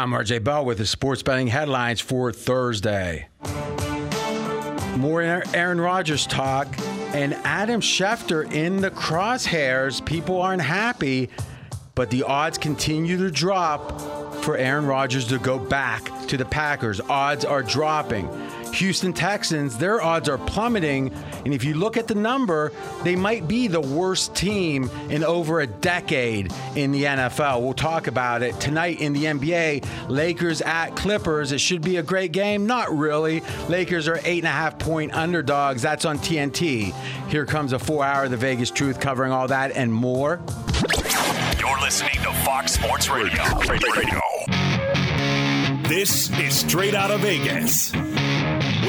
I'm RJ Bell with the sports betting headlines for Thursday. More Aaron Rodgers talk and Adam Schefter in the crosshairs. People aren't happy, but the odds continue to drop for Aaron Rodgers to go back to the Packers. Odds are dropping. Houston Texans, their odds are plummeting. And if you look at the number, they might be the worst team in over a decade in the NFL. We'll talk about it tonight in the NBA. Lakers at Clippers. It should be a great game. Not really. Lakers are eight and a half point underdogs. That's on TNT. Here comes a four hour of The Vegas Truth covering all that and more. You're listening to Fox Sports Radio. Radio. This is Straight Out of Vegas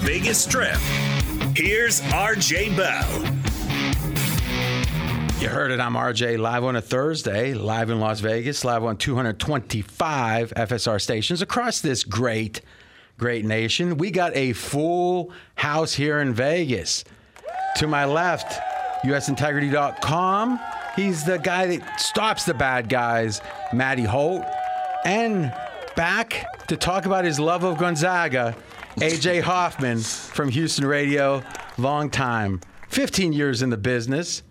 Vegas Strip, here's RJ Bell. You heard it. I'm RJ, live on a Thursday, live in Las Vegas, live on 225 FSR stations across this great, great nation. We got a full house here in Vegas. To my left, usintegrity.com. He's the guy that stops the bad guys, Matty Holt. And back to talk about his love of Gonzaga, AJ Hoffman from Houston Radio, long time, 15 years in the business.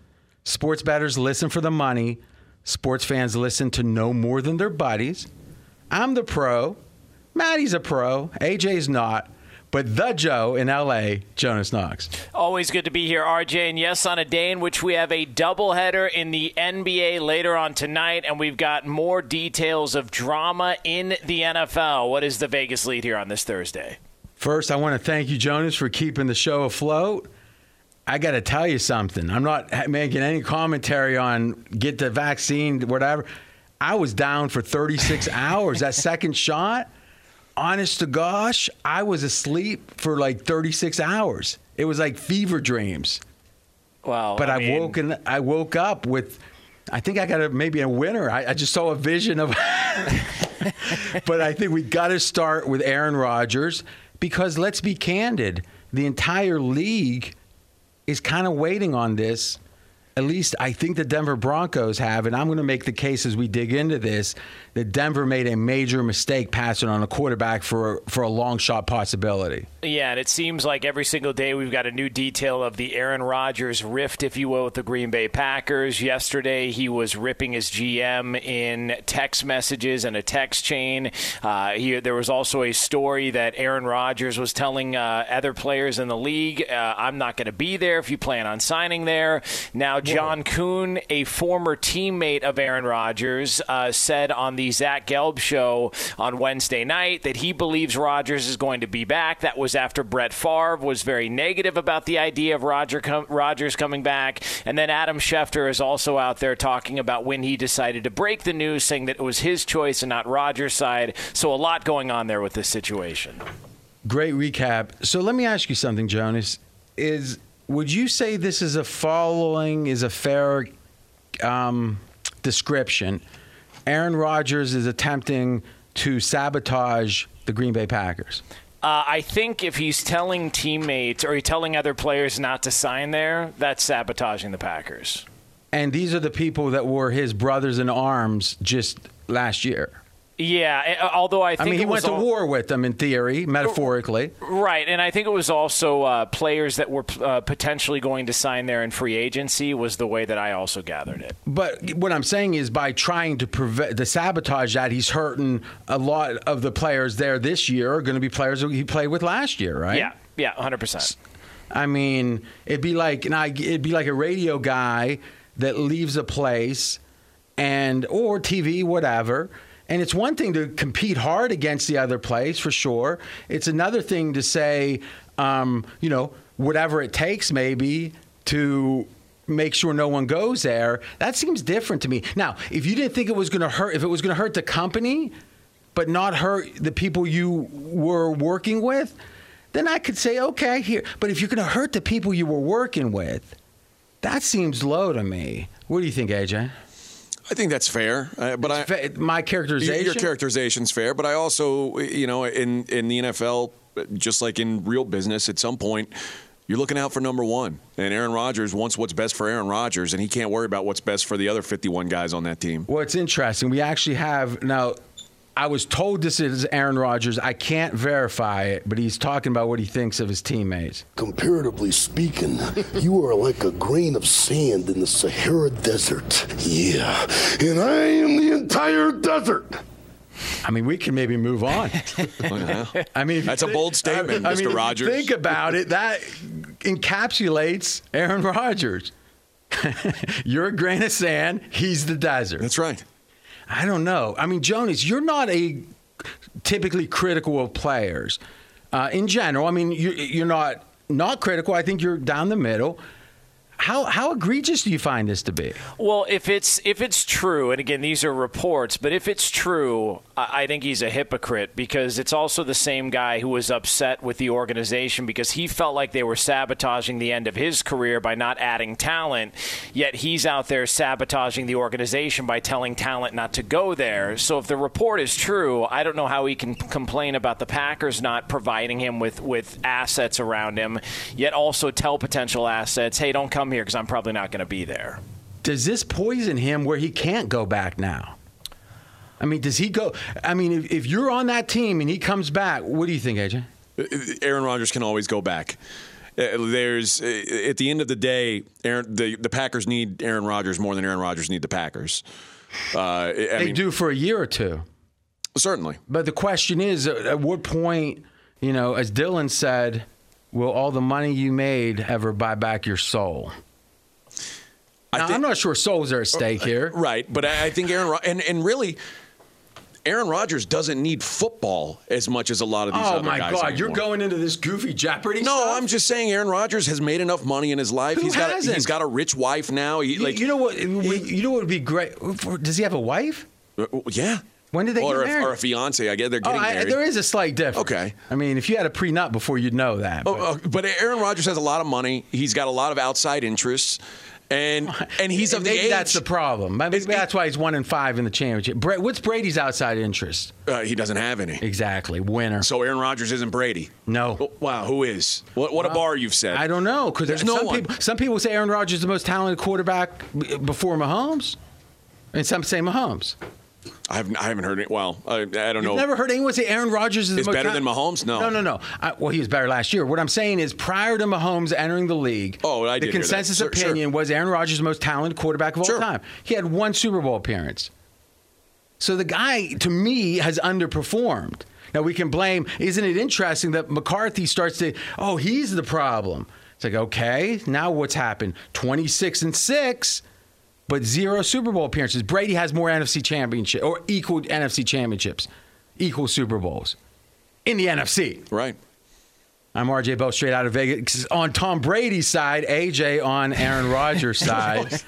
Sports bettors listen for the money. Sports fans listen to no more than their buddies. I'm the pro. Maddie's a pro. AJ's not. But the Joe in LA, Jonas Knox. Always good to be here, RJ. And yes, on a day in which we have a doubleheader in the NBA later on tonight, and we've got more details of drama in the NFL. What is the Vegas lead here on this Thursday? First, I want to thank you, Jonas, for keeping the show afloat. I got to tell you something. I'm not making any commentary on get the vaccine, whatever. I was down for 36 hours. That second shot, honest to gosh, I was asleep for like 36 hours. It was like fever dreams. Wow. But I, I mean... woken I woke up with I think I got a, maybe a winner. I, I just saw a vision of But I think we got to start with Aaron Rodgers because let's be candid, the entire league is kind of waiting on this. At least I think the Denver Broncos have, and I'm going to make the case as we dig into this that Denver made a major mistake passing on a quarterback for for a long shot possibility. Yeah, and it seems like every single day we've got a new detail of the Aaron Rodgers rift, if you will, with the Green Bay Packers. Yesterday, he was ripping his GM in text messages and a text chain. Uh, he, there was also a story that Aaron Rodgers was telling uh, other players in the league, uh, "I'm not going to be there if you plan on signing there." Now, John Kuhn, a former teammate of Aaron Rodgers, uh, said on the Zach Gelb show on Wednesday night that he believes Rodgers is going to be back. That was after Brett Favre was very negative about the idea of Roger com- Rodgers coming back. And then Adam Schefter is also out there talking about when he decided to break the news, saying that it was his choice and not Rodgers' side. So a lot going on there with this situation. Great recap. So let me ask you something, Jonas. Is would you say this is a following is a fair um, description Aaron Rodgers is attempting to sabotage the Green Bay Packers? Uh, I think if he's telling teammates or he's telling other players not to sign there, that's sabotaging the Packers. And these are the people that were his brothers in arms just last year. Yeah, although I think I mean, he went to war with them in theory, metaphorically. Right, and I think it was also uh, players that were uh, potentially going to sign there in free agency was the way that I also gathered it. But what I'm saying is, by trying to prevent the sabotage that, he's hurting a lot of the players there this year are going to be players he played with last year, right? Yeah, yeah, 100. percent I mean, it'd be like, and I, it'd be like a radio guy that leaves a place and or TV, whatever and it's one thing to compete hard against the other place for sure. It's another thing to say, um, you know, whatever it takes maybe to make sure no one goes there. That seems different to me. Now, if you didn't think it was going to hurt, if it was going to hurt the company, but not hurt the people you were working with, then I could say, okay, here. But if you're going to hurt the people you were working with, that seems low to me. What do you think, AJ? I think that's fair, uh, but I Fa- My characterization. your characterization's fair. But I also, you know, in in the NFL, just like in real business, at some point. You're looking out for number one. And Aaron Rodgers wants what's best for Aaron Rodgers, and he can't worry about what's best for the other 51 guys on that team. Well, it's interesting. We actually have now. I was told this is Aaron Rodgers. I can't verify it, but he's talking about what he thinks of his teammates. Comparatively speaking, you are like a grain of sand in the Sahara Desert. Yeah, and I am the entire desert. I mean, we can maybe move on. I mean, if you That's a bold statement, I Mr. mean, if Rogers. Think about it. That encapsulates Aaron Rodgers. You're a grain of sand. He's the desert. That's right. I don't know. I mean, Jonas, you're not a typically critical of players uh, in general. I mean, you're, you're not not critical. I think you're down the middle. How how egregious do you find this to be? Well, if it's if it's true, and again, these are reports, but if it's true, I think he's a hypocrite because it's also the same guy who was upset with the organization because he felt like they were sabotaging the end of his career by not adding talent. Yet he's out there sabotaging the organization by telling talent not to go there. So if the report is true, I don't know how he can complain about the Packers not providing him with with assets around him. Yet also tell potential assets, hey, don't come here because I'm probably not going to be there. Does this poison him where he can't go back now? I mean, does he go? I mean, if, if you're on that team and he comes back, what do you think, AJ? Aaron Rodgers can always go back. Uh, There's uh, at the end of the day, Aaron, the the Packers need Aaron Rodgers more than Aaron Rodgers need the Packers. Uh, I They mean, do for a year or two. certainly. But the question is, at at what point, you know, as Dylan said, will all the money you made ever buy back your soul? I Now, think- I'm not sure souls are at stake here. Right, but I I think Aaron Ro- and and really. Aaron Rodgers doesn't need football as much as a lot of these Oh other my guys. God, you're going into this goofy Jeopardy No, stuff? I'm just saying Aaron Rodgers has made enough money in his life. Who he's got hasn't? he's got a rich wife now. He, You, like you know what? You know what would be great? Does he have a wife? uh, yeah. When did they or get a, married? Or a fiance. I guess they're Oh, getting I, married. there is a slight difference. Okay. I mean, if you had a prenup before, you'd know that. Oh, but- uh, but Aaron Rodgers has a lot of money. He's got a lot of outside interests, and and he's of the Maybe age. that's the problem. Maybe It's- that's why he's one and five in the championship. Bra- What's Brady's outside interest? uh, he doesn't have any. Exactly, winner. So Aaron Rodgers isn't Brady. No. Oh, Wow, who is? What, what a bar you've set. I don't know because There's no some one. people some people say Aaron Rodgers is the most talented quarterback before Mahomes, and some say Mahomes. I haven't, I haven't heard it. Well, I, I don't You've know. never heard anyone say Aaron Rodgers is, Is better than Mahomes? No. no, no, no. I, well, he was better last year. What I'm saying is, prior to Mahomes entering the league, Oh, I the did hear that. consensus Sure, sure. opinion was Aaron Rodgers the most talented quarterback of Sure. all time. He had one Super Bowl appearance. So the guy, to me, has underperformed. Now we can blame. Isn't it interesting that McCarthy starts to? Oh, he's the problem. It's like okay, now what's happened? Twenty six and six, but zero Super Bowl appearances. Brady has more NFC championship or equal NFC championships, equal Super Bowls in the NFC. Right. I'm RJ Bell, straight out of Vegas. On Tom Brady's side, AJ on Aaron Rodgers' side.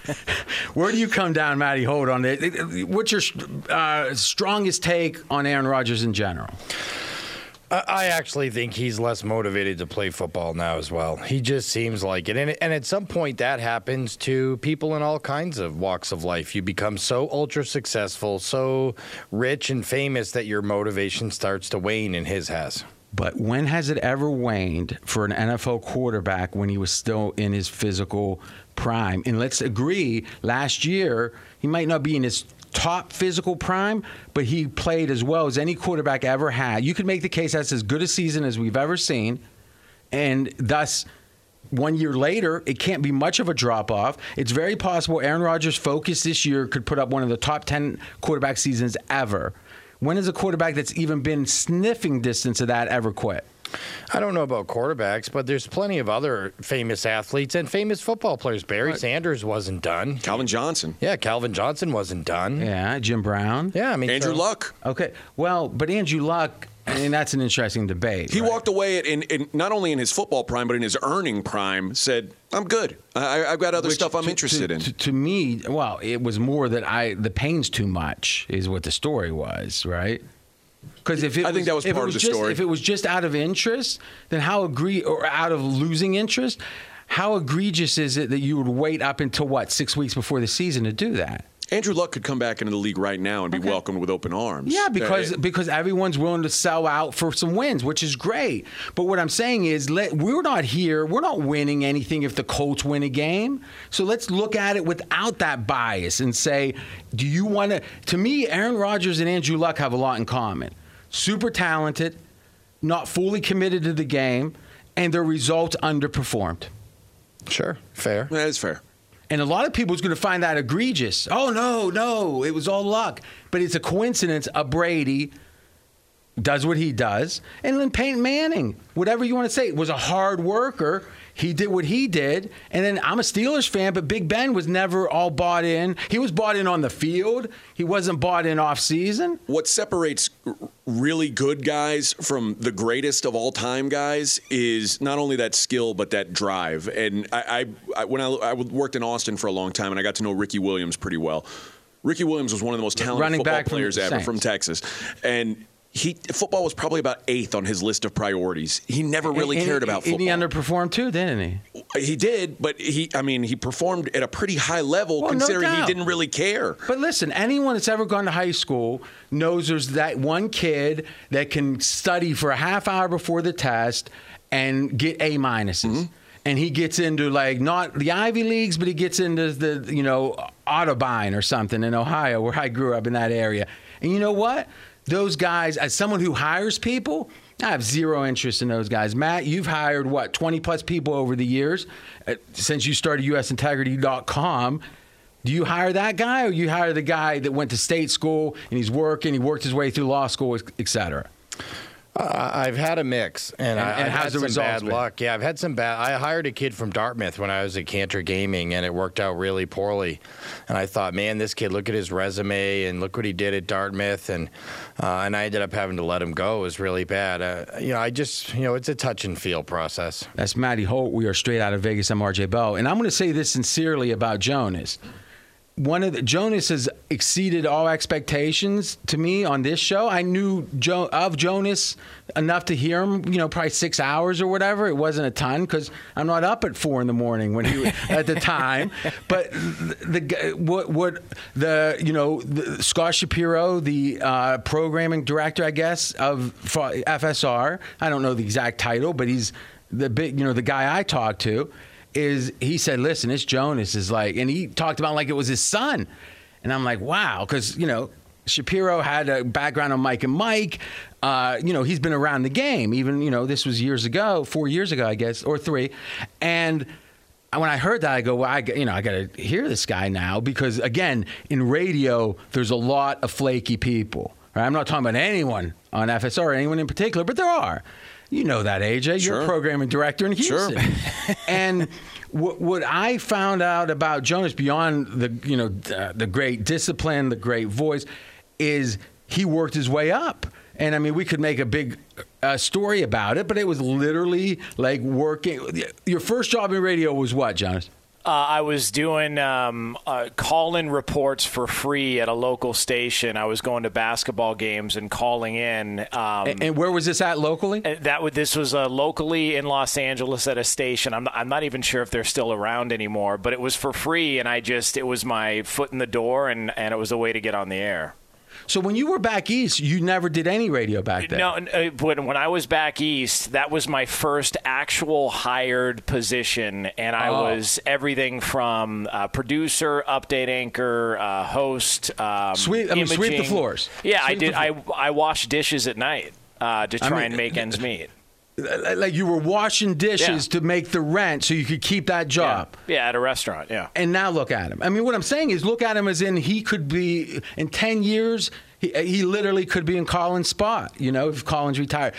Where do you come down, Matty Holt, on it? What's your uh, strongest take on Aaron Rodgers in general? I actually think he's less motivated to play football now as well. He just seems like it. And, and at some point, that happens to people in all kinds of walks of life. You become so ultra successful, so rich and famous that your motivation starts to wane, and his has. But when has it ever waned for an NFL quarterback when he was still in his physical prime? And let's agree, last year, he might not be in his top physical prime, but he played as well as any quarterback ever had. You could make the case that's as good a season as we've ever seen. And thus, one year later, it can't be much of a drop off. It's very possible Aaron Rodgers' focus this year could put up one of the top 10 quarterback seasons ever. When has a quarterback that's even been sniffing distance of that ever quit? I don't know about quarterbacks, but there's plenty of other famous athletes and famous football players. Barry Sanders wasn't done. Calvin Johnson. Yeah, Calvin Johnson wasn't done. Yeah, Jim Brown. Yeah, I mean Andrew so- Luck. Okay, well, but Andrew Luck, and that's an interesting debate. He right? walked away in, in not only in his football prime, but in his earning prime. Said, "I'm good. I, I've got other Which stuff I'm to- interested to, in." To, to me, well, it was more that I the pain's too much is what the story was, right? Because if it I think that was part it of the just, story. If it was just out of interest, then how agree or out of losing interest, how egregious is it that you would wait up until what six weeks before the season to do that? Andrew Luck could come back into the league right now and be welcomed with open arms. Yeah, because Uh, because everyone's willing to sell out for some wins, which is great. But what I'm saying is, let, we're not here. We're not winning anything if the Colts win a game. So let's look at it without that bias and say, do you want to? To me, Aaron Rodgers and Andrew Luck have a lot in common. Super talented, not fully committed to the game, and their results underperformed. Sure, fair. that is fair. And a lot of people is going to find that egregious. Oh no, no, it was all luck. But it's a coincidence. A Brady does what he does, and then Peyton Manning, whatever you want to say, was a hard worker. He did what he did, and then I'm a Steelers fan, but Big Ben was never all bought in. He was bought in on the field. He wasn't bought in off season. What separates really good guys from the greatest of all time guys is not only that skill but that drive. And I, I, I when I, I worked in Austin for a long time and I got to know Ricky Williams pretty well. Ricky Williams was one of the most talented running football players ever Saints. from Texas, and. He football was probably about eighth on his list of priorities. He never really And- cared and- about and football. he underperformed too, didn't he? He did, but he I mean he performed at a pretty high level Well, no considering he didn't really care. But listen, anyone that's ever gone to high school knows there's that one kid that can study for a half hour before the test and get A minuses. Mm-hmm. And he gets into like not the Ivy Leagues, but he gets into the you know Audubon or something in Ohio, where I grew up in that area. And you know what? Those guys, as someone who hires people, I have zero interest in those guys. Matt, you've hired what, 20 plus people over the years uh, since you started usintegrity.com. Do you hire that guy or you hire the guy that went to state school and he's working, he worked his way through law school, et cetera? I- I've had a mix, and, I, and I've how's had the some bad been? luck. Yeah, I've had some bad. I hired a kid from Dartmouth when I was at Cantor Gaming, and it worked out really poorly. And I thought, man, this kid, look at his resume, and look what he did at Dartmouth, and uh, and I ended up having to let him go. It was really bad. Uh, you know, I just, you know, it's a touch and feel process. That's Matty Holt. We are straight out of Vegas. I'm RJ Bell. And I'm going to say this sincerely about Jonas. One of the, Jonas has exceeded all expectations to me on this show. I knew jo, of Jonas enough to hear him, you know, probably six hours or whatever. It wasn't a ton because I'm not up at four in the morning when he at the time. But the, what what the you know the, Scott Shapiro, the uh, programming director, I guess of FSR. I don't know the exact title, but he's the big you know the guy I talked to is he said, listen, this Jonas is like, and he talked about like it was his son. And I'm like, wow, because, you know, Shapiro had a background on Mike and Mike. Uh, you know, he's been around the game. Even, you know, this was years ago, four years ago, I guess, or three. And when I heard that, I go, well, I, you know, I got to hear this guy now because, again, in radio, there's a lot of flaky people. Right? I'm not talking about anyone on FSR anyone in particular, but there are. You know that, AJ. You're a programming director in Sure. Houston. and what, what I found out about Jonas beyond the you know the, the great discipline, the great voice, is he worked his way up. And I mean, we could make a big uh, story about it, but it was literally like working. Your first job in radio was what, Jonas? Uh, I was doing um, uh, call-in reports for free at a local station. I was going to basketball games and calling in. Um, And, and where was this at locally? Uh, That would this was uh, locally in Los Angeles at a station. I'm I'm not even sure if they're still around anymore, but it was for free, and I just it was my foot in the door, and and it was a way to get on the air. So when you were back east, you never did any radio back then. No, uh, when when I was back east, that was my first actual hired position, and I Oh. was everything from uh, producer, update anchor, uh, host, um, Sweep- I mean, sweep the floors. Yeah, I Sweep the did. I I washed dishes at night uh, to I try mean, and make ends meet. Like you were washing dishes Yeah. to make the rent so you could keep that job. Yeah. yeah, at a restaurant. Yeah. And now look at him. I mean, what I'm saying is, look at him as in he could be in ten years. He, he literally could be in Colin's spot. You know, if Colin's retired.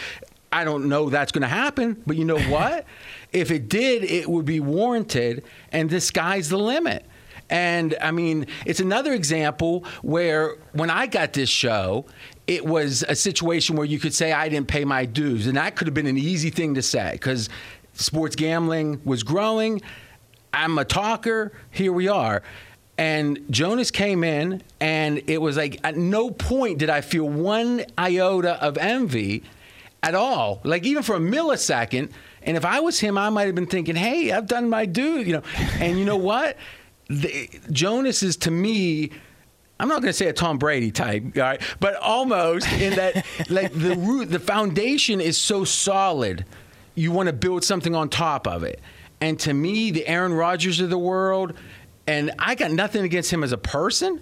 I don't know that's going to happen, but you know what? if it did, it would be warranted, and the sky's the limit. And I mean, it's another example where when I got this show, it was a situation where you could say I didn't pay my dues, and that could have been an easy thing to say because sports gambling was growing. I'm a talker. Here we are. And Jonas came in, and it was like at no point did I feel one iota of envy at all, like even for a millisecond. And if I was him, I might have been thinking, "Hey, I've done my due," you know. And you know what? The, Jonas is to me. I'm not going to say a Tom Brady type, all right, but almost in that, like the root, the foundation is so solid. You want to build something on top of it. And to me, the Aaron Rodgers of the world, and I got nothing against him as a person.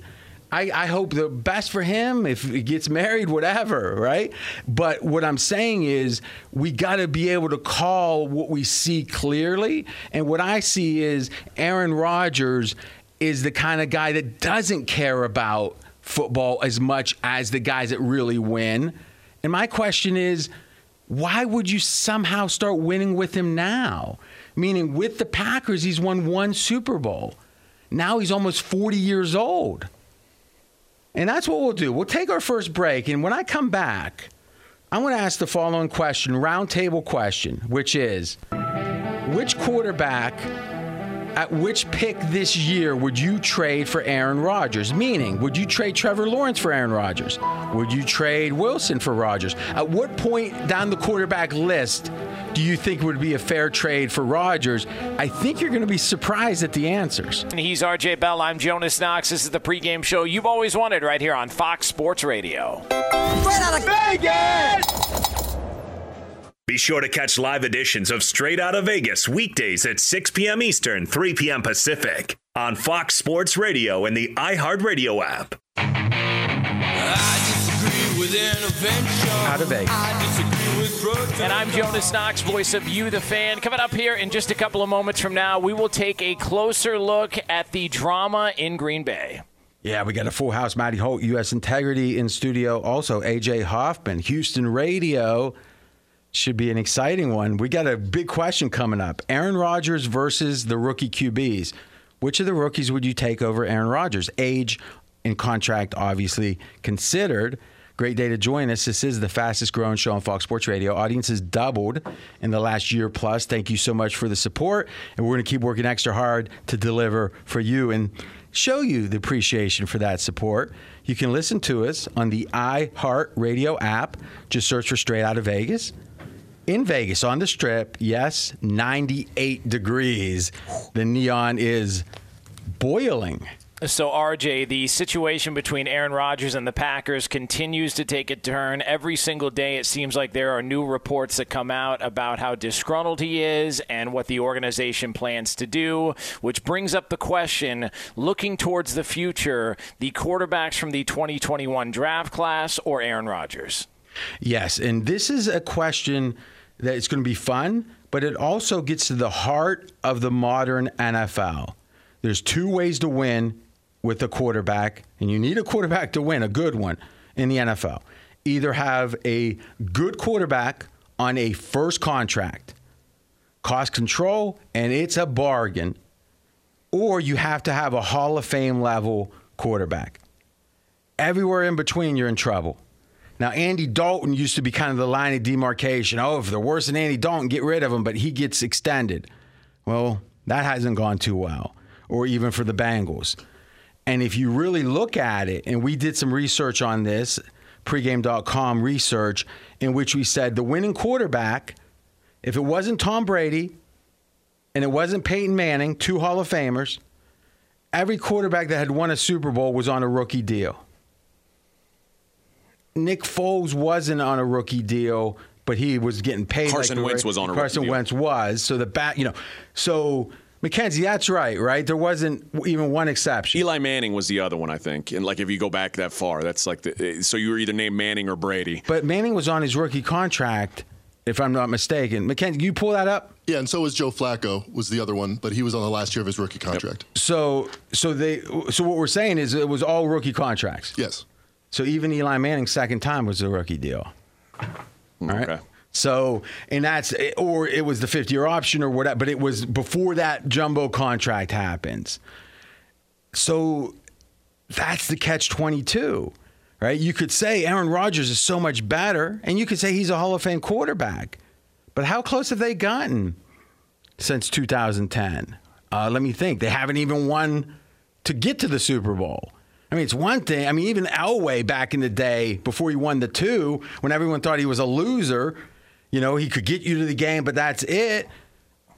I, I, hope the best for him if he gets married, whatever, right? But what I'm saying is we got to be able to call what we see clearly. And what I see is Aaron Rodgers is the kind of guy that doesn't care about football as much as the guys that really win. And my question is, why would you somehow start winning with him now? Meaning, with the Packers, he's won one Super Bowl. Now he's almost 40 years old. And that's what we'll do. We'll take our first break. And when I come back, I'm going to ask the following question roundtable question, which is which quarterback at which pick this year would you trade for Aaron Rodgers? Meaning, would you trade Trevor Lawrence for Aaron Rodgers? Would you trade Wilson for Rodgers? At what point down the quarterback list do you think would be a fair trade for Rodgers? I think you're going to be surprised at the answers. He's RJ Bell. I'm Jonas Knox. This is the pregame show you've always wanted right here on Fox Sports Radio. Straight out of Vegas! Be sure to catch live editions of Straight Out of Vegas weekdays at 6 p.m. Eastern, 3 p.m. Pacific on Fox Sports Radio and the iHeartRadio app. Out of Vegas. And I'm Jonas Knox, voice of You, the fan. Coming up here in just a couple of moments from now, we will take a closer look at the drama in Green Bay. Yeah, we got a full house. Matty Holt, U.S. Integrity in studio. Also, AJ Hoffman, Houston Radio should be an exciting one. We got a big question coming up Aaron Rodgers versus the rookie QBs. Which of the rookies would you take over Aaron Rodgers? Age and contract, obviously, considered. Great day to join us. This is the fastest growing show on Fox Sports Radio. Audience has doubled in the last year plus. Thank you so much for the support. And we're going to keep working extra hard to deliver for you and show you the appreciation for that support. You can listen to us on the iHeart Radio app. Just search for Straight Out of Vegas in Vegas on the strip, yes, 98 degrees. The neon is boiling. So, RJ, the situation between Aaron Rodgers and the Packers continues to take a turn. Every single day, it seems like there are new reports that come out about how disgruntled he is and what the organization plans to do, which brings up the question looking towards the future, the quarterbacks from the 2021 draft class or Aaron Rodgers? Yes, and this is a question that it's going to be fun, but it also gets to the heart of the modern NFL. There's two ways to win with a quarterback, and you need a quarterback to win, a good one in the NFL. Either have a good quarterback on a first contract, cost control, and it's a bargain, or you have to have a Hall of Fame level quarterback. Everywhere in between, you're in trouble. Now, Andy Dalton used to be kind of the line of demarcation. Oh, if they're worse than Andy Dalton, get rid of him, but he gets extended. Well, that hasn't gone too well, or even for the Bengals. And if you really look at it, and we did some research on this, pregame.com research, in which we said the winning quarterback, if it wasn't Tom Brady and it wasn't Peyton Manning, two Hall of Famers, every quarterback that had won a Super Bowl was on a rookie deal. Nick Foles wasn't on a rookie deal, but he was getting paid. Carson like Wentz was on a Carson rookie deal. Carson Wentz was. So the bat, you know, so McKenzie, that's right, right? There wasn't even one exception. Eli Manning was the other one, I think. And like if you go back that far, that's like the eh, so you were either named Manning or Brady. But Manning was on his rookie contract, if I'm not mistaken. Mackenzie, you pull that up. Yeah, and so was Joe Flacco was the other one, but he was on the last year of his rookie contract. So, so they, so what we're saying is it was all rookie contracts. Yes. So even Eli Manning's second time was a rookie deal. All right. Okay. So, and that's, or it was the fifth year option or whatever, but it was before that jumbo contract happens. So that's the catch 22, right? You could say Aaron Rodgers is so much better, and you could say he's a Hall of Fame quarterback. But how close have they gotten since 2010? Uh, let me think. They haven't even won to get to the Super Bowl. I mean, it's one thing. I mean, even Elway back in the day, before he won the two, when everyone thought he was a loser, you know, he could get you to the game, but that's it.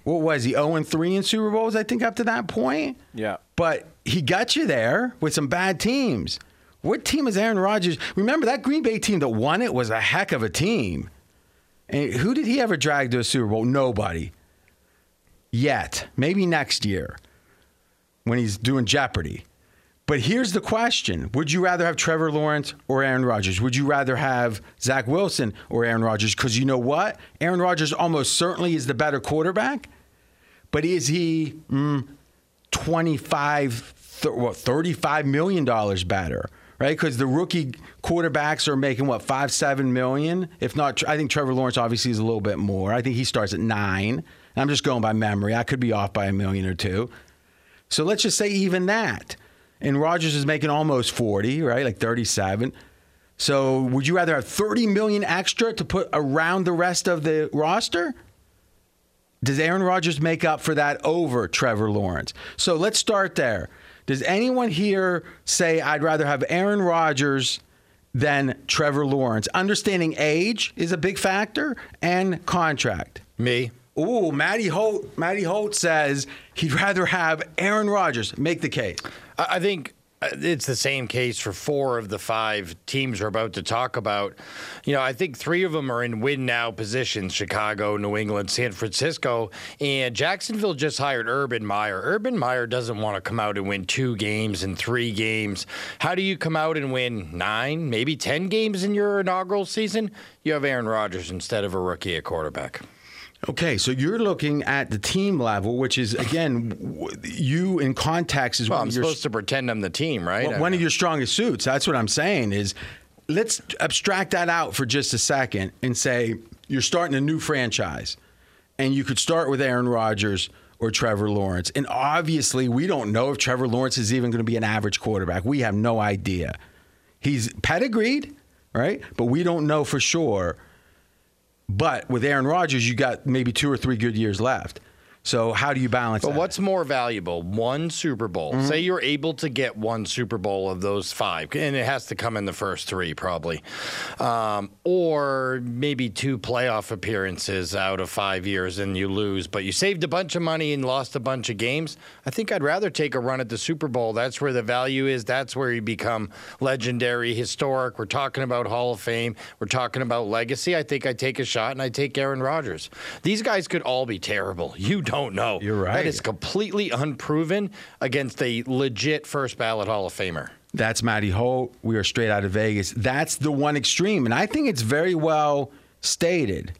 What was he? 0 3 in Super Bowls, I think, up to that point? Yeah. But he got you there with some bad teams. What team is Aaron Rodgers? Remember, that Green Bay team that won it was a heck of a team. And who did he ever drag to a Super Bowl? Nobody. Yet. Maybe next year when he's doing Jeopardy. But here's the question Would you rather have Trevor Lawrence or Aaron Rodgers? Would you rather have Zach Wilson or Aaron Rodgers? Because you know what? Aaron Rodgers almost certainly is the better quarterback. But is he mm, 25, th- what, $35 million better? Right? Because the rookie quarterbacks are making what, five, seven million? If not, I think Trevor Lawrence obviously is a little bit more. I think he starts at nine. I'm just going by memory. I could be off by a million or two. So let's just say even that. And Rodgers is making almost 40, right? Like 37. So would you rather have 30 million extra to put around the rest of the roster? Does Aaron Rodgers make up for that over Trevor Lawrence? So let's start there. Does anyone here say I'd rather have Aaron Rodgers than Trevor Lawrence? Understanding age is a big factor and contract. Me. Ooh, Matty Holt. Matty Holt says he'd rather have Aaron Rodgers. Make the case. I think uh, it's the same case for four of the five teams we're about to talk about. You know, I think three of them are in win now positions Chicago, New England, San Francisco. And Jacksonville just hired Urban Meyer. Urban Meyer doesn't want to come out and win two games and three games. How do you come out and win nine, maybe 10 games in your inaugural season? You have Aaron Rodgers instead of a rookie at quarterback. Okay, so you're looking at the team level, which is again, you in context is Well, I'm supposed to pretend I'm the team, right? Well, one of your strongest suits. That's what I'm saying is let's abstract that out for just a second and say you're starting a new franchise. And you could start with Aaron Rodgers or Trevor Lawrence. And obviously, we don't know if Trevor Lawrence is even going to be an average quarterback. We have no idea. He's pedigreed, right? But we don't know for sure. But with Aaron Rodgers, you got maybe two or three good years left. So how do you balance But that? what's more valuable? One Super Bowl. Mm-hmm. Say you're able to get one Super Bowl of those five, and it has to come in the first three, probably. Um, or maybe two playoff appearances out of five years and you lose, but you saved a bunch of money and lost a bunch of games. I think I'd rather take a run at the Super Bowl. That's where the value is. That's where you become legendary, historic. We're talking about Hall of Fame. We're talking about legacy. I think I'd take a shot and I'd take Aaron Rodgers. These guys could all be terrible. You don't know. You're right. That is completely unproven against a legit first ballot Hall of Famer. That's Matty Holt. We are straight out of Vegas. That's the one extreme. And I think it's very well stated.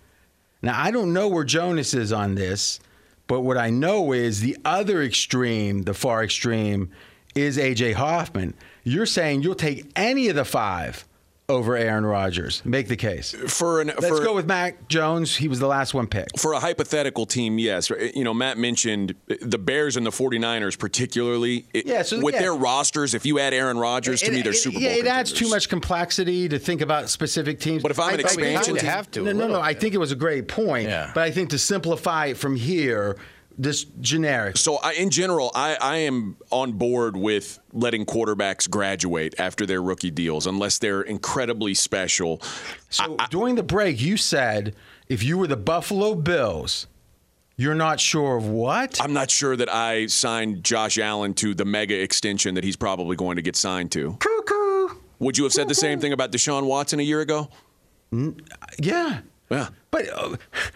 Now, I don't know where Jonas is on this, but what I know is the other extreme, the far extreme, is AJ Hoffman. You're saying you'll take any of the five over Aaron Rodgers. Make the case. For an Let's for, go with Mac Jones. He was the last one picked. for a hypothetical team, yes. You know, Matt mentioned the Bears and the 49ers, particularly. Yeah, so- with yeah. their rosters, if you add Aaron Rodgers, to It- me, they're it- Super Bowl Yeah, it adds too much complexity to think about specific teams. But if I'm an I- I- expansion I- team- have to, No, no, no. little I think it was a great point. Yeah. But I think to simplify it from here, this generic. So, I, in general, I, I am on board with letting quarterbacks graduate after their rookie deals, unless they're incredibly special. So during the break, you said if you were the Buffalo Bills, you're not sure of what. I'm not sure that I signed Josh Allen to the mega extension that he's probably going to get signed to. Cuckoo. Would you have said the same thing about Deshaun Watson a year ago? Yeah. Yeah. But uh,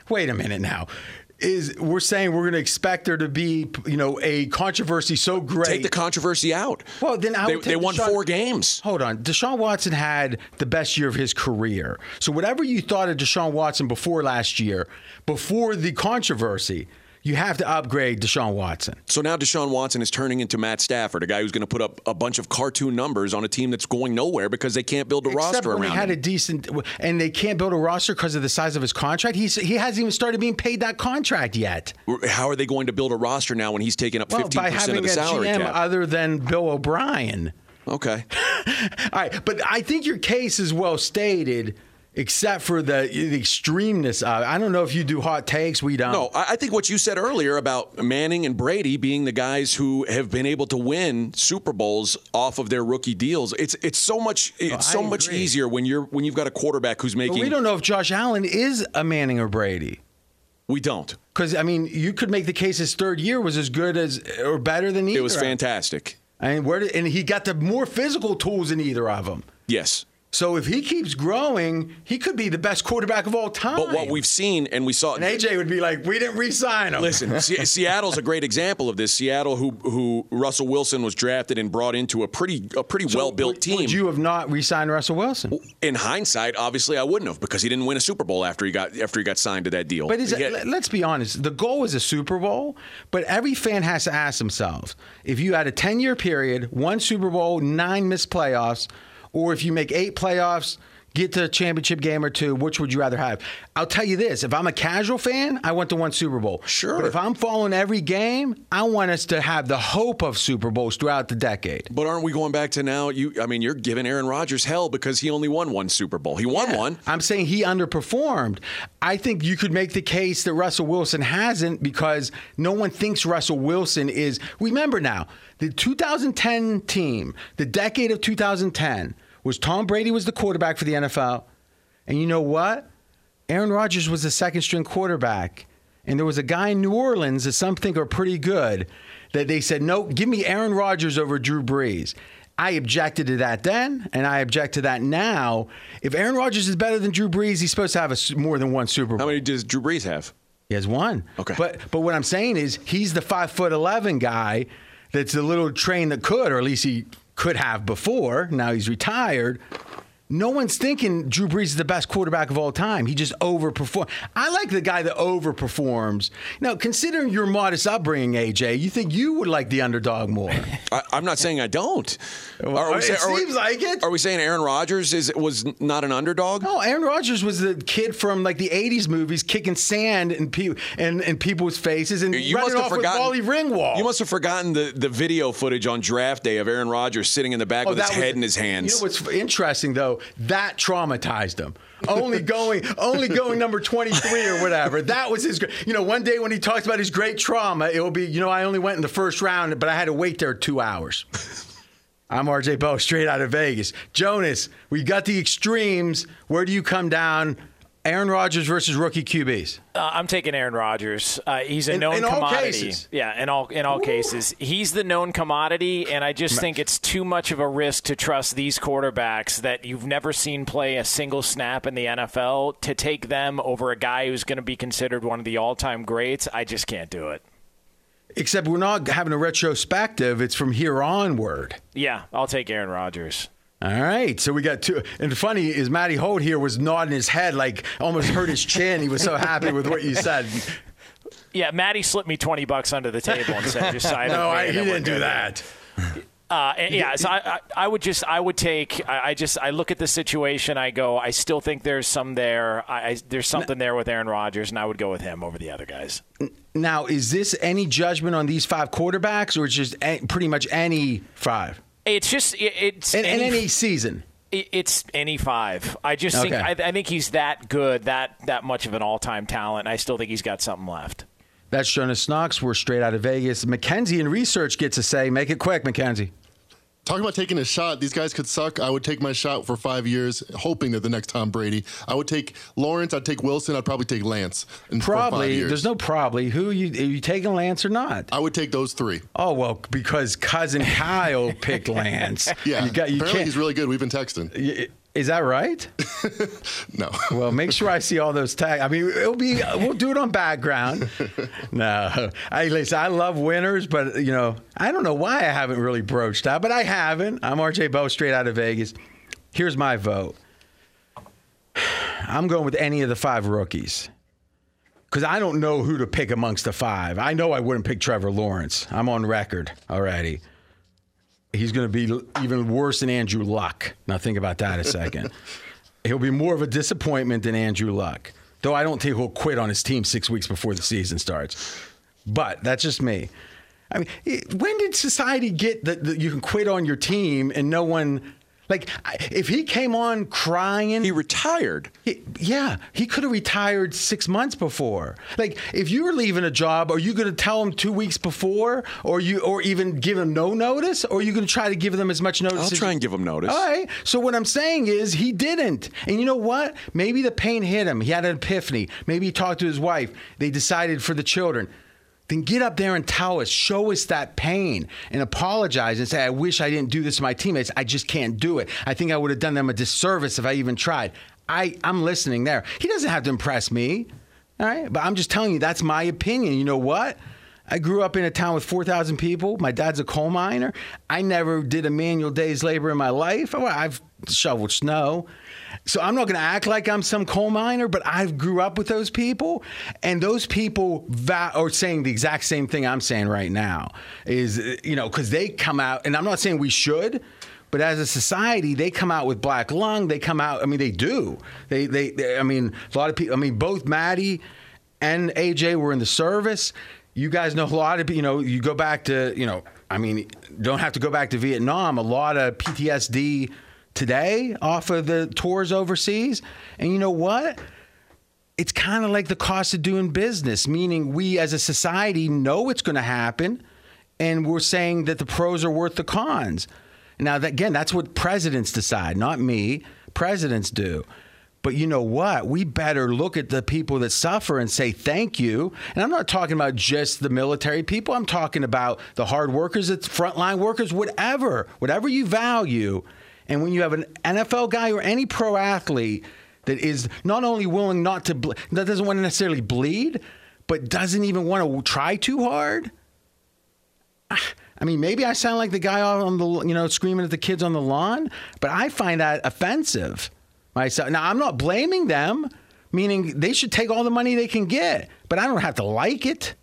wait a minute now. Is we're saying we're going to expect there to be, you know, a controversy so great. Take the controversy out. Well, then I they, would they won Deshaun- four games. Hold on. Deshaun Watson had the best year of his career. So whatever you thought of Deshaun Watson before last year, before the controversy, you have to upgrade Deshaun Watson. So now Deshaun Watson is turning into Matt Stafford, a guy who's going to put up a bunch of cartoon numbers on a team that's going nowhere because they can't build a Except roster when around he had him. a decent, and they can't build a roster because of the size of his contract. He's he hasn't even started being paid that contract yet. How are they going to build a roster now when he's taking up fifteen by percent of the salary GM cap? other than Bill O'Brien. okay. All right, but I think your case is well stated, except for the, the extremeness of. it. I don't know if you do hot takes. We don't. No, I think what you said earlier about Manning and Brady being the guys who have been able to win Super Bowls off of their rookie deals. It's it's so much oh, it's I so much easier when you're when you've got a quarterback who's But making. we don't know if Josh Allen is a Manning or Brady. We don't. Because I mean, you could make the case his third year was as good as or better than either. It was fantastic. I mean, where did, and he got the more physical tools than either of them. Yes. So if he keeps growing, he could be the best quarterback of all time. But what we've seen and we saw and AJ would be like, "We didn't re-sign him." Listen, Se- Seattle's a great example of this. Seattle, who who Russell Wilson was drafted and brought into a pretty a pretty So well built team. Would you have not re-signed Russell Wilson? in hindsight, obviously, I wouldn't have because he didn't win a Super Bowl after he got after he got signed to that deal. But is had- let- let's be honest. The goal is a Super Bowl, but every fan has to ask themselves: if you had a ten-year period, one Super Bowl, nine missed playoffs, or if you make eight playoffs, get to a championship game or two, which would you rather have? I'll tell you this: if I'm a casual fan, I want the one Super Bowl. Sure. But if I'm following every game, I want us to have the hope of Super Bowls throughout the decade. But aren't we going back to now? You, I mean, you're giving Aaron Rodgers hell because he only won one Super Bowl. He won Yeah. one. I'm saying he underperformed. I think you could make the case that Russell Wilson hasn't because no one thinks Russell Wilson is. Remember now, the 2010 team, the decade of 2010, was Tom Brady was the quarterback for the NFL. And you know what? Aaron Rodgers was the second string quarterback. And there was a guy in New Orleans that some think are pretty good that they said, no, give me Aaron Rodgers over Drew Brees. I objected to that then, and I object to that now. If Aaron Rodgers is better than Drew Brees, he's supposed to have a, more than one Super Bowl. How many does Drew Brees have? He has one. Okay. But but what I'm saying is he's the five foot eleven guy that's the little train that could, or at least he could have before. Now he's retired. No one's thinking Drew Brees is the best quarterback of all time. He just overperformed. I like the guy that overperforms. Now, considering your modest upbringing, AJ, you think you would like the underdog more? I, I'm not saying I don't. Well, it seems like it. Are we saying Aaron Rodgers is was not an underdog? No, Aaron Rodgers was the kid from like the '80s movies, kicking sand in, pe- in, in people's faces and You running must have off forgotten. with Molly Ringwald. You must have forgotten the, the video footage on draft day of Aaron Rodgers sitting in the back oh, with his Oh, that was- head in his hands. You know what's interesting though? That traumatized him. Only going, only going number twenty three or whatever. That was his. You know, one day when he talks about his great trauma, it will be. You know, I only went in the first round, but I had to wait there two hours. I'm RJ Bell, straight out of Vegas. Jonas, we got the extremes. Where do you come down? Aaron Rodgers versus rookie QBs. Uh, I'm taking Aaron Rodgers. Uh, he's a In- known in all commodity. cases. Yeah, in all in all cases, he's the known commodity, and I just think it's too much of a risk to trust these quarterbacks that you've never seen play a single snap in the NFL to take them over a guy who's going to be considered one of the all-time greats. I just can't do it. Except we're not having a retrospective. It's from here onward. Yeah, I'll take Aaron Rodgers. All right, so we got two. And funny is Matty Holt here was nodding his head like almost hurt his chin. He was so happy with what you said. Yeah, Matty slipped me twenty bucks under the table and said, "Just sign No. I, he didn't do that. Uh, yeah, so I, I, would just, I would take, I, I just, I look at the situation, I go, I still think there's some there. I, I, there's something there with Aaron Rodgers, and I would go with him over the other guys. Now, is this any judgment on these five quarterbacks, or just a- pretty much any five It's just, it, it's in, in any, any season? it- it's any five. I just think, I, I think he's that good, that that much of an all-time talent. I still think he's got something left. That's Jonas Knox. We're straight out of Vegas. Mackenzie in research gets a say. Make it quick, Mackenzie. Talking about taking a shot, these guys could suck. I would take my shot for five years, hoping they're the next Tom Brady. I would take Lawrence. I'd take Wilson. I'd probably take Lance. in- for five Probably. There's no probably. Who are you, are you taking Lance or not? I would take those three. Oh well, because cousin Kyle picked Lance. Yeah, you got you apparently he's really good. We've been texting. Is that right? No. Well, make sure I see all those tags. I mean, it'll be we'll do it on background. No, I listen. I love winners, but you know, I don't know why I haven't really broached that, but I haven't. I'm RJ Bell, straight out of Vegas. Here's my vote. I'm going with any of the five rookies because I don't know who to pick amongst the five. I know I wouldn't pick Trevor Lawrence. I'm on record already. He's going to be even worse than Andrew Luck. Now, think about that a second. he'll be more of a disappointment than Andrew Luck, though I don't think he'll quit on his team six weeks before the season starts. But that's just me. I mean, eh, when did society get that, that you can quit on your team and no one like, if he came on crying, he retired. He, yeah, he could have retired six months before. Like, if you were leaving a job, are you going to tell him two weeks before, or you, or even give him no notice, or are you going to try to give them as much notice? I'll try and give him notice. All right. So what I'm saying is he didn't, and you know what? Maybe the pain hit him. He had an epiphany. Maybe he talked to his wife. They decided for the children then get up there and tell us, show us that pain and apologize and say, I wish I didn't do this to my teammates. I just can't do it. I think I would have done them a disservice if I even tried. I, I'm listening there. He doesn't have to impress me. All right. But I'm just telling you, that's my opinion. You know what? I grew up in a town with 4,000 people. My dad's a coal miner. I never did a manual day's labor in my life. I've shoveled snow. So I'm not going to act like I'm some coal miner, but I grew up with those people, and those people va- are saying the exact same thing I'm saying right now. Is you know because they come out, and I'm not saying we should. But as a society, they come out with black lung. They come out. I mean, they do. They, they, they I mean, a lot of people. I mean, both Matty and AJ were in the service. You guys know a lot of. You know, you go back to. You know, I mean, don't have to go back to Vietnam. A lot of PTSD today off of the tours overseas. And you know what? It's kind of like the cost of doing business, meaning we as a society know it's going to happen, and we're saying that the pros are worth the cons. Now, that, again, that's what presidents decide, not me. Presidents do. But you know what? We better look at the people that suffer and say thank you. And I'm not talking about just the military people. I'm talking about the hard workers, the frontline workers, whatever, whatever you value. And when you have an NFL guy or any pro athlete that is not only willing not to, ble- that doesn't want to necessarily bleed, but doesn't even want to try too hard. Ah, I mean, maybe I sound like the guy on the, you know, screaming at the kids on the lawn, but I find that offensive myself. Now, I'm not blaming them, meaning they should take all the money they can get, but I don't have to like it.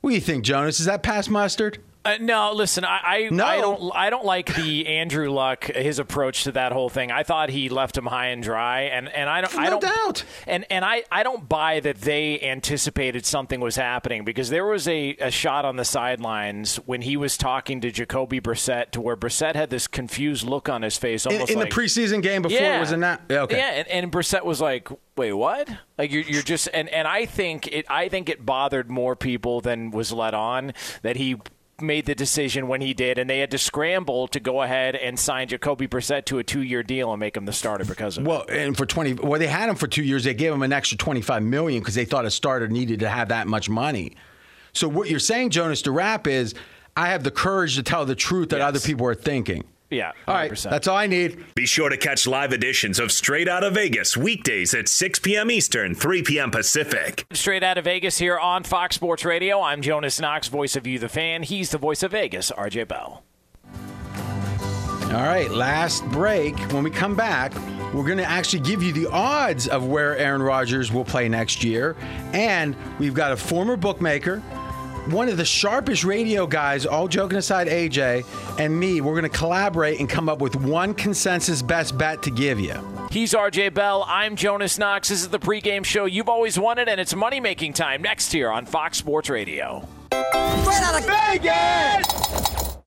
What do you think, Jonas? Is that past mustard? Uh, no, listen, I I, no. I, don't I don't like the Andrew Luck his approach to that whole thing. I thought he left him high and dry, and, and I don't no I don't doubt. and and I, I don't buy that they anticipated something was happening because there was a, a shot on the sidelines when he was talking to Jacoby Brissett to where Brissett had this confused look on his face, almost in, in like, the preseason game before yeah, it was in that. Yeah, okay. Yeah, and, and Brissett was like, wait, what? Like you're, you're just and, and I think it I think it bothered more people than was let on that he made the decision when he did, and they had to scramble to go ahead and sign Jacoby Brissett to a two-year deal and make him the starter because of well, it. and for twenty, well, they had him for two years. They gave him an extra twenty-five million because they thought a starter needed to have that much money. So what you're saying, Jonas, to wrap is, I have the courage to tell the truth that yes. other people are thinking. Yeah. 100%. All right. That's all I need. Be sure to catch live editions of Straight Out of Vegas weekdays at 6 p.m. Eastern, 3 p.m. Pacific. Straight Out of Vegas here on Fox Sports Radio. I'm Jonas Knox, voice of You, the fan. He's the voice of Vegas, RJ Bell. All right. Last break. When we come back, we're going to actually give you the odds of where Aaron Rodgers will play next year. And we've got a former bookmaker one of the sharpest radio guys, all joking aside, AJ and me, we're going to collaborate and come up with one consensus best bet to give you. He's RJ Bell. I'm Jonas Knox. This is the pregame show you've always wanted, and it's money making time next here on Fox Sports Radio. Straight out of Vegas!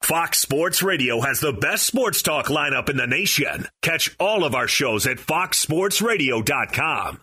Fox Sports Radio has the best sports talk lineup in the nation. Catch all of our shows at foxsportsradio.com.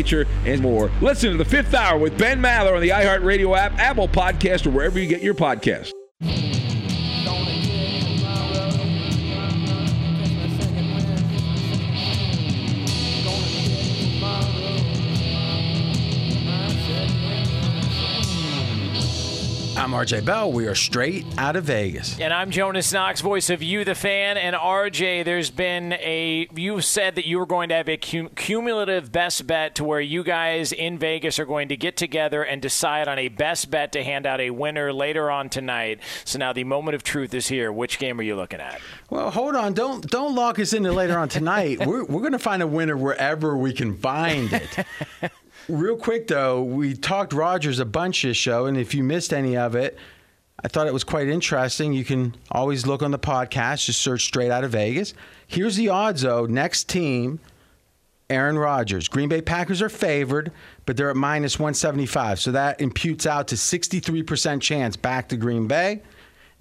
and more. Listen to the fifth hour with Ben Maller on the iHeartRadio app, Apple podcast or wherever you get your podcast. I'm RJ Bell. We are straight out of Vegas. And I'm Jonas Knox, voice of You, the fan. And RJ, there's been a. You said that you were going to have a cum- cumulative best bet to where you guys in Vegas are going to get together and decide on a best bet to hand out a winner later on tonight. So now the moment of truth is here. Which game are you looking at? Well, hold on. Don't don't lock us into later on tonight. we're we're going to find a winner wherever we can find it. Real quick though, we talked Rodgers a bunch this show, and if you missed any of it, I thought it was quite interesting. You can always look on the podcast, just search straight out of Vegas. Here's the odds though. Next team, Aaron Rodgers. Green Bay Packers are favored, but they're at minus 175. So that imputes out to 63% chance back to Green Bay.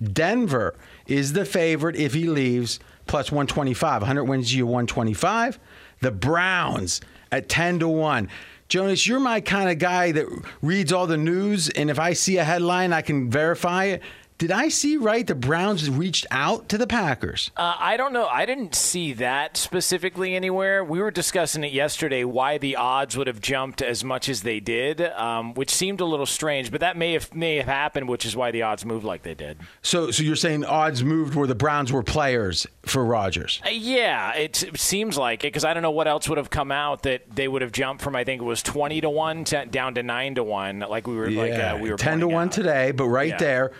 Denver is the favorite if he leaves, plus 125. 100 wins you 125. The Browns at 10 to 1. Jonas, you're my kind of guy that reads all the news, and if I see a headline, I can verify it. Did I see right? The Browns reached out to the Packers. Uh, I don't know. I didn't see that specifically anywhere. We were discussing it yesterday why the odds would have jumped as much as they did, um, which seemed a little strange. But that may have may have happened, which is why the odds moved like they did. So, so you're saying odds moved where the Browns were players for Rodgers? Uh, yeah, it, it, seems like it because I don't know what else would have come out that they would have jumped from. I think it was twenty to one to, down to nine to one, like we were yeah, like uh, we were ten to one out. today, but right Yeah. there.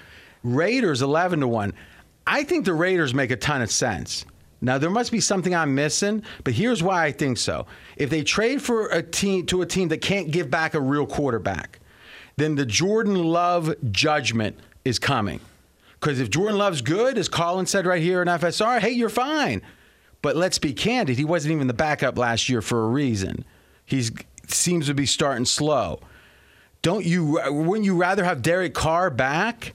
Raiders 11 to 1. I think the Raiders make a ton of sense. Now there must be something I'm missing, but here's why I think so. If they trade for a team to a team that can't give back a real quarterback, then the Jordan Love judgment is coming. Because if Jordan Love's good, as Colin said right here in FSR, hey, you're fine. But let's be candid, he wasn't even the backup last year for a reason. He seems to be starting slow. Don't you? Wouldn't you rather have Derek Carr back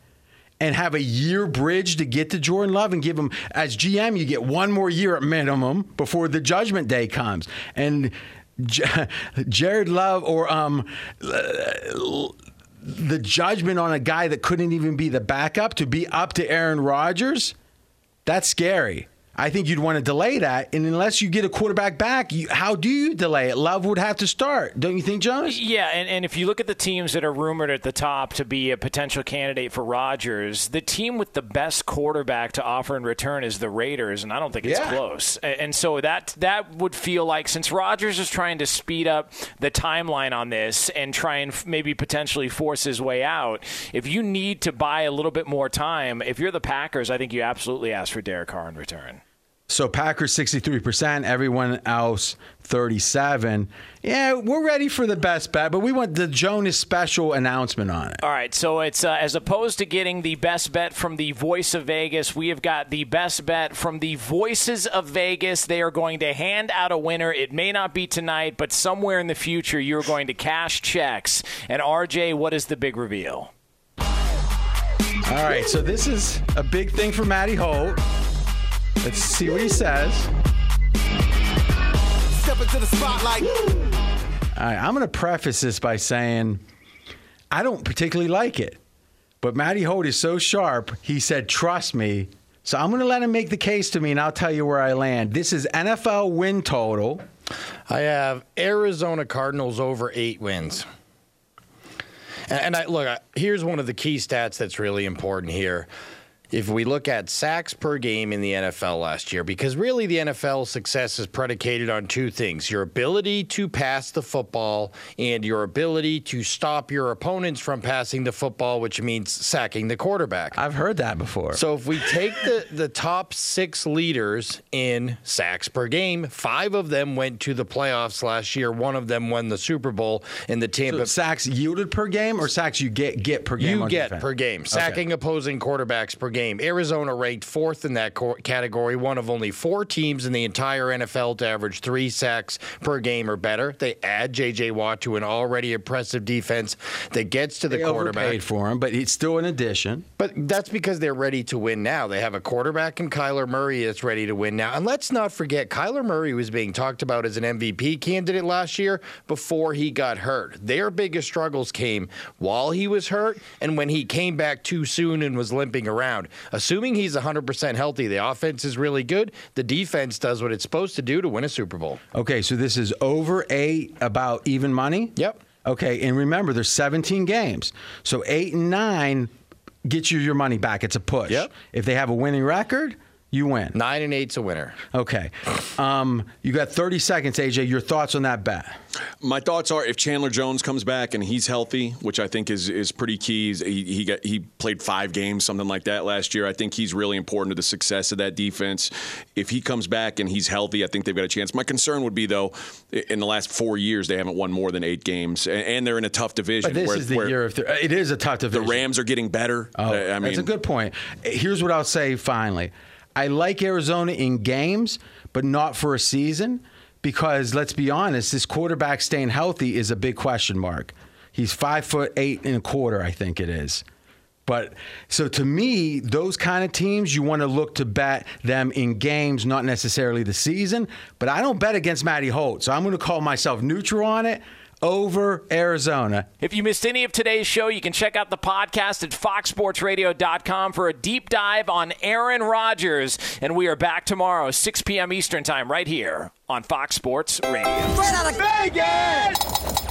and have a year bridge to get to Jordan Love and give him as GM? You get one more year at minimum before the Judgment Day comes, and Jared Love or um. The judgment on a guy that couldn't even be the backup to be up to Aaron Rodgers, that's scary. I think you'd want to delay that. And unless you get a quarterback back, you, how do you delay it? Love would have to start, don't you think, Jonas? Yeah, and, and if you look at the teams that are rumored at the top to be a potential candidate for Rodgers, the team with the best quarterback to offer in return is the Raiders, and I don't think it's Yeah. close. A- And so that that would feel like since Rodgers is trying to speed up the timeline on this and try and maybe potentially force his way out, if you need to buy a little bit more time, if you're the Packers, I think you absolutely ask for Derek Carr in return. So Packers 63%, everyone else 37. Yeah, we're ready for the best bet, but we want the Jonas special announcement on it. All right, so it's uh, as opposed to getting the best bet from the voice of Vegas, we have got the best bet from the voices of Vegas. They are going to hand out a winner. It may not be tonight, but somewhere in the future, you're going to cash checks. And RJ, what is the big reveal? All right, so this is a big thing for Matty Holt. Let's see what he says. Step into the spotlight. All right, I'm going to preface this by saying I don't particularly like it, but Matty Holt is so sharp. He said, "Trust me." So I'm going to let him make the case to me, and I'll tell you where I land. This is NFL win total. I have Arizona Cardinals over eight wins. And, and I look, here's one of the key stats that's really important here. If we look at sacks per game in the NFL last year, because really the NFL success is predicated on two things your ability to pass the football and your ability to stop your opponents from passing the football, which means sacking the quarterback. I've heard that before. So if we take the, the top six leaders in sacks per game, five of them went to the playoffs last year. One of them won the Super Bowl in the Tampa. So sacks yielded per game or sacks you get get per game? you get defense? per game, Okay. sacking opposing quarterbacks per game. Arizona ranked fourth in that co- category, one of only four teams in the entire NFL to average three sacks per game or better. They add J.J. Watt to an already impressive defense that gets to the They quarterback. overpaid for him, but it's still an addition. But that's because they're ready to win now. They have a quarterback in Kyler Murray that's ready to win now. And let's not forget, Kyler Murray was being talked about as an MVP candidate last year before he got hurt. Their biggest struggles came while he was hurt and when he came back too soon and was limping around. Assuming he's 100% healthy, the offense is really good. The defense does what it's supposed to do to win a Super Bowl. Okay, so this is over eight about even money? Yep. Okay, and remember, there's 17 games. So eight and nine gets you your money back. It's a push. Yep. If they have a winning record, you win. Nine and eight's a winner. Okay. Um, you got 30 seconds, AJ. Your thoughts on that bet? My thoughts are if Chandler Jones comes back and he's healthy, which I think is is pretty key. He he, got, he played five games, something like that last year. I think he's really important to the success of that defense. If he comes back and he's healthy, I think they've got a chance. My concern would be though, in the last four years they haven't won more than eight games, and they're in a tough division. But this where, is the where year of the, it is a tough division. The Rams are getting better. Oh, I mean, that's a good point. Here's what I'll say finally. I like Arizona in games, but not for a season because let's be honest, this quarterback staying healthy is a big question mark. He's five foot eight and a quarter, I think it is. But so to me, those kind of teams, you want to look to bet them in games, not necessarily the season. But I don't bet against Matty Holt, so I'm going to call myself neutral on it over Arizona. If you missed any of today's show, you can check out the podcast at foxsportsradio.com for a deep dive on Aaron Rodgers. And we are back tomorrow, 6 p.m. Eastern Time, right here on Fox Sports Radio. Straight out of Vegas!